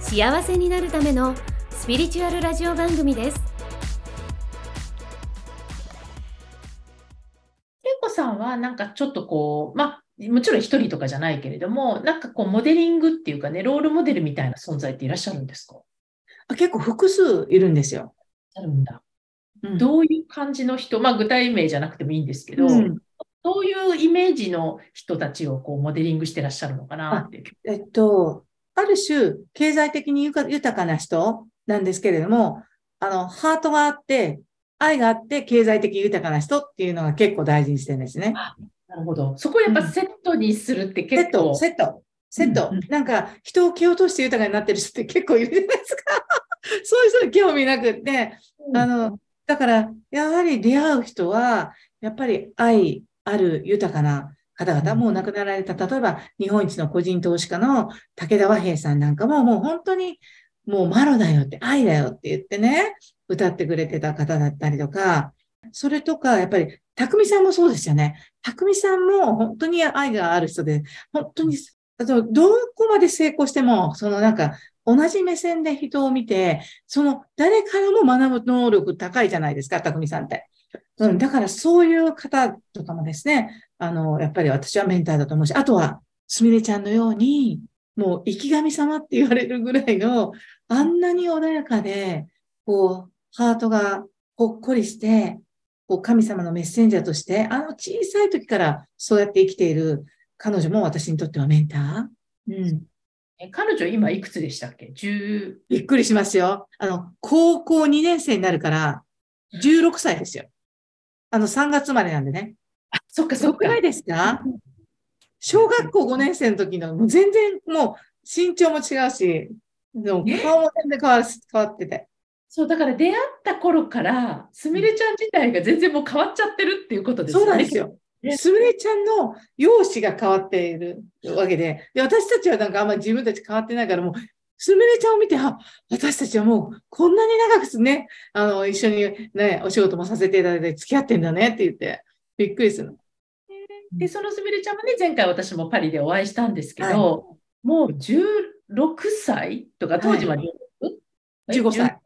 幸せになるためのスピリチュアルラジオ番組です恵子さんはなんかちょっとこう、まあ、もちろん一人とかじゃないけれども、なんかこうモデリングっていうかね、ロールモデルみたいな存在っていらっしゃるんですか？結構複数いるんですよ。あるんだ。うん、どういう感じの人、まあ具体名じゃなくてもいいんですけど、うん、どういうイメージの人たちをこうモデリングしてらっしゃるのかなって。えっと、ある種、経済的に豊かな人なんですけれども、あの、ハートがあって、愛があって、経済的豊かな人っていうのが結構大事にしてるんですね。なるほど。そこをやっぱセットにするって結構。セット、セット。セット。うんうん、なんか、人を蹴落として豊かになってる人って結構いるじゃないですか？そういう人に興味なくって、うん、あの、だから、やはり出会う人は、やっぱり愛ある豊かな方々も亡くなられた、例えば日本一の個人投資家の武田和平さんなんかももう本当にもうマロだよって、愛だよって言ってね、歌ってくれてた方だったりとか、それとか、やっぱり、匠さんもそうですよね。匠さんも本当に愛がある人で、本当に、どこまで成功しても、そのなんか、同じ目線で人を見て、その誰からも学ぶ能力高いじゃないですか、匠さんって。うん、だからそういう方とかもですね、あの、やっぱり私はメンターだと思うし、あとは、すみれちゃんのように、もう生き神様って言われるぐらいの、あんなに穏やかで、こう、ハートがほっこりして、こう、神様のメッセンジャーとして、あの小さい時からそうやって生きている彼女も私にとってはメンター。うん。え彼女今いくつでしたっけ ?10。びっくりしますよ。あの、高校2年生になるから、16歳ですよ。あの、3月生まれなんでね。あ、そっかそっか。ないですか？小学校5年生の時の、もう全然もう身長も違うし、でも顔も全然変わ変わってて。そう、だから出会った頃から、すみれちゃん自体が全然もう変わっちゃってるっていうことですね。そうなんですよ。すみれちゃんの容姿が変わっているわけで、で私たちはなんかあんまり自分たち変わってないから、もう、すみれちゃんを見て、あ、私たちはもうこんなに長くね、あの、一緒にね、お仕事もさせていただいて付き合ってんだねって言って、びっくりする。で、そのすみれちゃんもね、前回私もパリでお会いしたんですけど、はい、もう16歳とか、当時は、はい、15歳。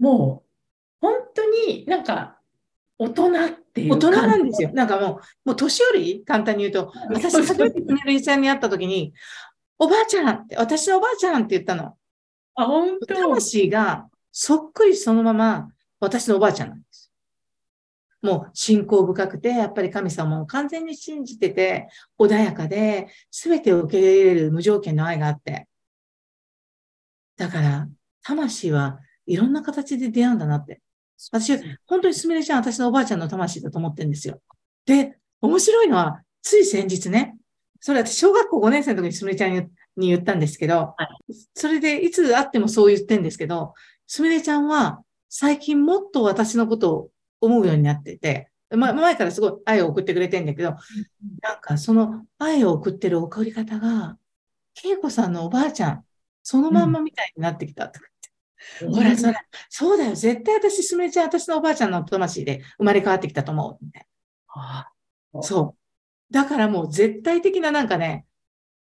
もう、本当になんか、大人っていう大人なんですよ。なんかもう、もう年寄り？簡単に言うと、私初めてすみれちゃんに会った時に、おばあちゃんって、私のおばあちゃんって言ったの。あ、本当魂がそっくりそのまま私のおばあちゃんなんです。もう信仰深くて、やっぱり神様を完全に信じてて、穏やかで、すべてを受け入れる無条件の愛があって。だから、魂はいろんな形で出会うんだなって。私、本当にすみれちゃん、私のおばあちゃんの魂だと思ってるんですよ。で、面白いのは、つい先日ね、それ私、小学校5年生の時にすみれちゃんに言ったんですけど、はい、それでいつ会ってもそう言ってんですけど、すみれちゃんは最近もっと私のことを思うようになってて、ま、前からすごい愛を送ってくれてんだけど、なんかその愛を送ってる送り方が、恵子さんのおばあちゃん、そのまんまみたいになってきたとか言って。ほら、そら、そうだよ。絶対私、すみれちゃん、私のおばあちゃんの魂で生まれ変わってきたと思う。みたいな。そう。だからもう絶対的ななんかね、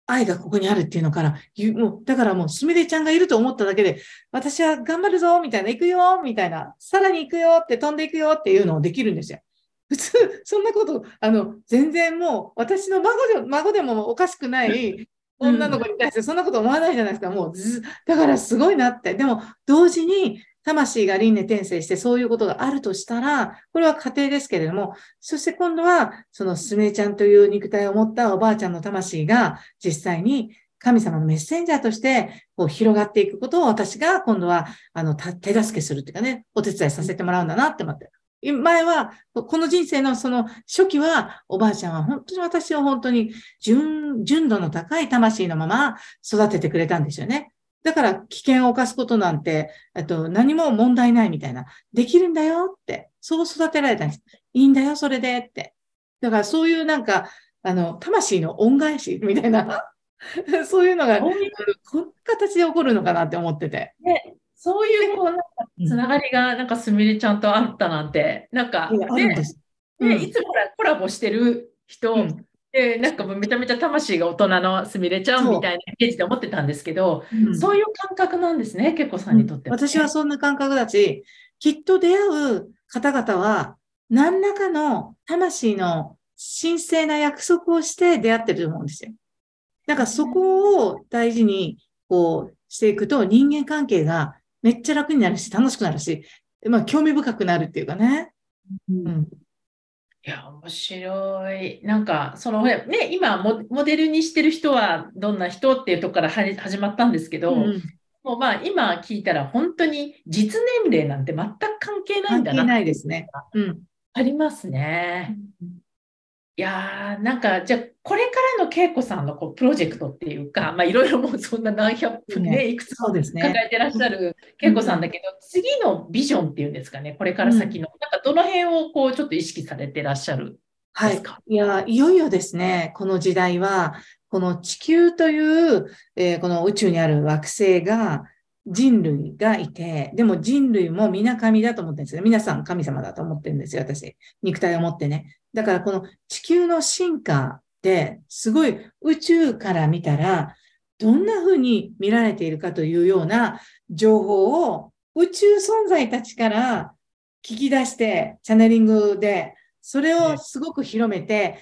愛がここにあるっていうのから、もう、だからもう、すみれちゃんがいると思っただけで、私は頑張るぞみたいな、行くよみたいな、さらに行くよって飛んでいくよっていうのをできるんですよ。普通、そんなこと、あの、全然もう、私の孫で孫でもおかしくない女の子に対してそんなこと思わないじゃないですか。もうず、だからすごいなって。でも、同時に、魂が輪廻転生してそういうことがあるとしたら、これは家庭ですけれども、そして今度は、そのすめちゃんという肉体を持ったおばあちゃんの魂が実際に神様のメッセンジャーとしてこう広がっていくことを私が今度はあの手助けするっていうかね、お手伝いさせてもらうんだなって思って。前は、この人生のその初期は、おばあちゃんは本当に私を本当に純、純度の高い魂のまま育ててくれたんですよね。だから危険を冒すことなんて、えっと、何も問題ないみたいな。できるんだよって。そう育てられたんです。いいんだよ、それでって。だからそういうなんか、あの、魂の恩返しみたいな、そういうのが、こんな形で起こるのかなって思ってて。ね、そういう、こう、なんか、つながりが、なんか、すみれちゃんとあったなんて、なんか、ね、ね、いつもコラボしてる人、うんで、なんかめちゃめちゃ魂が大人のすみれちゃんみたいなイメージで思ってたんですけど、そううん、そういう感覚なんですね、結構さんにとっては、ねうん、私はそんな感覚だし、きっと出会う方々は、何らかの魂の神聖な約束をして出会ってると思うんですよ。だからそこを大事にこうしていくと人間関係がめっちゃ楽になるし楽しくなるし、まあ興味深くなるっていうかね。うん、いや、面白い。なんか、その、ね、今モ、モデルにしてる人はどんな人っていうところから始まったんですけど、うん、もうまあ、今聞いたら本当に実年齢なんて全く関係ないんだな。関係ないですね。うん。ありますね。うんいやー、なんか、じゃあ、これからの恵子さんのこうプロジェクトっていうか、まあ、いろいろもうそんな何百分ね、いくつも抱えてらっしゃる恵子さんだけど、次のビジョンっていうんですかね、これから先の、なんかどの辺をこう、ちょっと意識されてらっしゃるはい。いや、いよいよですね、この時代は、この地球という、えー、この宇宙にある惑星が、人類がいて、でも人類も皆神だと思ってるんですよ。皆さん神様だと思ってるんですよ、私。肉体を持ってね。だからこの地球の進化ってすごい宇宙から見たらどんな風に見られているかというような情報を宇宙存在たちから聞き出してチャネリングでそれをすごく広めて、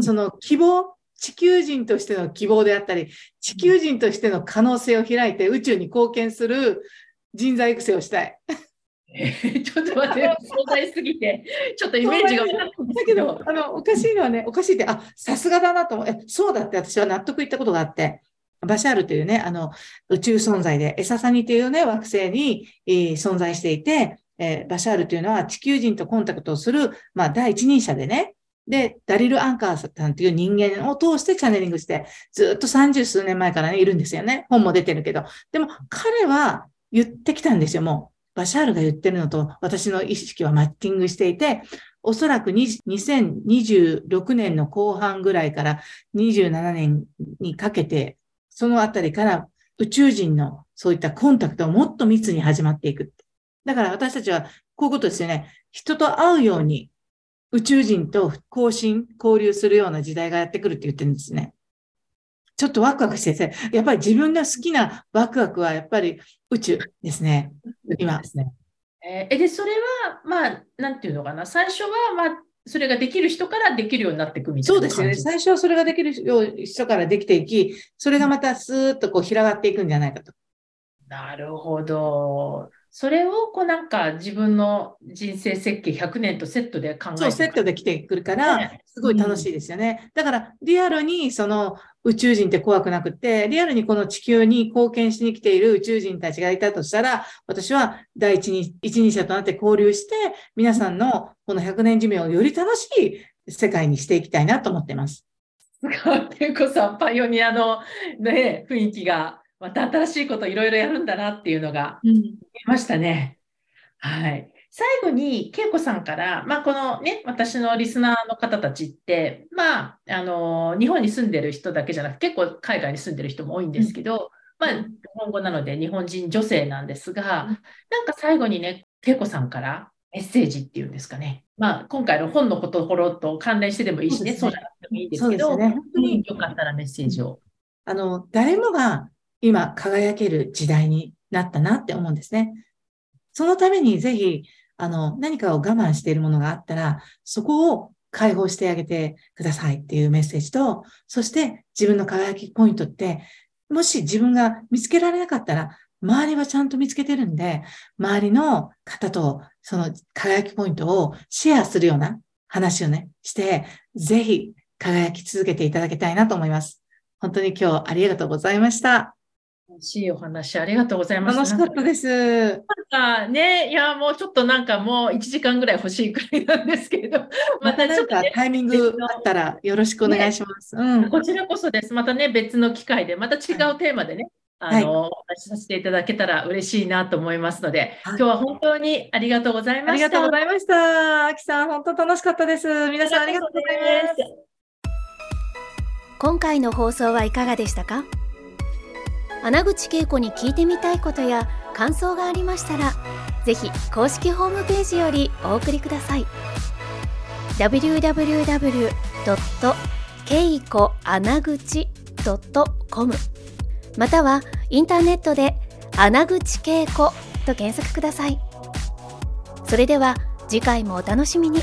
その希望地球人としての希望であったり、地球人としての可能性を開いて宇宙に貢献する人材育成をしたい。ちょっと待って、壮大すぎて、ちょっとイメージが。だけど、あの、おかしいのはね、おかしいって、あ、さすがだなと思う。え、そうだって私は納得いったことがあって、バシャールというね、あの、宇宙存在で、エササニというね、惑星に、えー、存在していて、えー、バシャールというのは地球人とコンタクトをする、まあ、第一人者でね、で、ダリル・アンカーさんという人間を通してチャネリングして、ずっと三十数年前からね、いるんですよね。本も出てるけど。でも、彼は言ってきたんですよ、もう。バシャールが言ってるのと私の意識はマッチングしていて、おそらく2026年の後半ぐらいから27年にかけて、そのあたりから宇宙人のそういったコンタクトをもっと密に始まっていく。だから私たちはこういうことですよね。人と会うように宇宙人と交信、交流するような時代がやってくるって言ってるんですね。ちょっとワクワクしてて、やっぱり自分の好きなワクワクはやっぱり宇宙ですね。今。ですね。えー、で、それは、まあ、なんていうのかな。最初は、まあ、それができる人からできるようになっていくみたいなそうですよね。最初はそれができる人からできていき、それがまたスーッとこう広がっていくんじゃないかと。なるほど。それをこうなんか自分の人生設計100年とセットで考えてそう、セットで来てくるから、すごい楽しいですよね。うん、だから、リアルにその宇宙人って怖くなくって、リアルにこの地球に貢献しに来ている宇宙人たちがいたとしたら、私は第一人一人者となって交流して、皆さんのこの100年寿命をより楽しい世界にしていきたいなと思ってます。すごい、ていうこさん、パイオニアのね、雰囲気がまた新しいこといろいろやるんだなっていうのが見えましたね。うん、はい。最後に、恵子さんから、まあ、このね、私のリスナーの方たちって、まあ、あの、日本に住んでる人だけじゃなくて、結構海外に住んでる人も多いんですけど、うん、まあ、日本語なので日本人女性なんですが、なんか最後にね、恵子さんからメッセージっていうんですかね。まあ、今回の本のところと関連してでもいいしね、そうじゃなくてもいいんですけど、ね、本当によかったらメッセージを。あの、誰もが今輝ける時代になったなって思うんですね。そのためにぜひ、あの、何かを我慢しているものがあったら、そこを解放してあげてくださいっていうメッセージと、そして自分の輝きポイントって、もし自分が見つけられなかったら、周りはちゃんと見つけてるんで、周りの方とその輝きポイントをシェアするような話をね、して、ぜひ輝き続けていただきたいなと思います。本当に今日ありがとうございました。楽しいお話ありがとうございます。楽しかったです。なんかね、いや、もうちょっとなんかもう1時間ぐらい欲しいくらいなんですけれど、またちょっと、ね、タイミングあったらよろしくお願いします、ね、うん。こちらこそです。またね、別の機会で、また違うテーマでね、あの、はい、お話しさせていただけたら嬉しいなと思いますので、はい、今日は本当にありがとうございました。ありがとうございました。あきさん、本当楽しかったです。皆さんありがとうございます。今回の放送はいかがでしたか？穴口恵子に聞いてみたいことや感想がありましたら、ぜひ公式ホームページよりお送りください。www.keikoanaguchi.com またはインターネットで穴口恵子と検索ください。それでは次回もお楽しみに。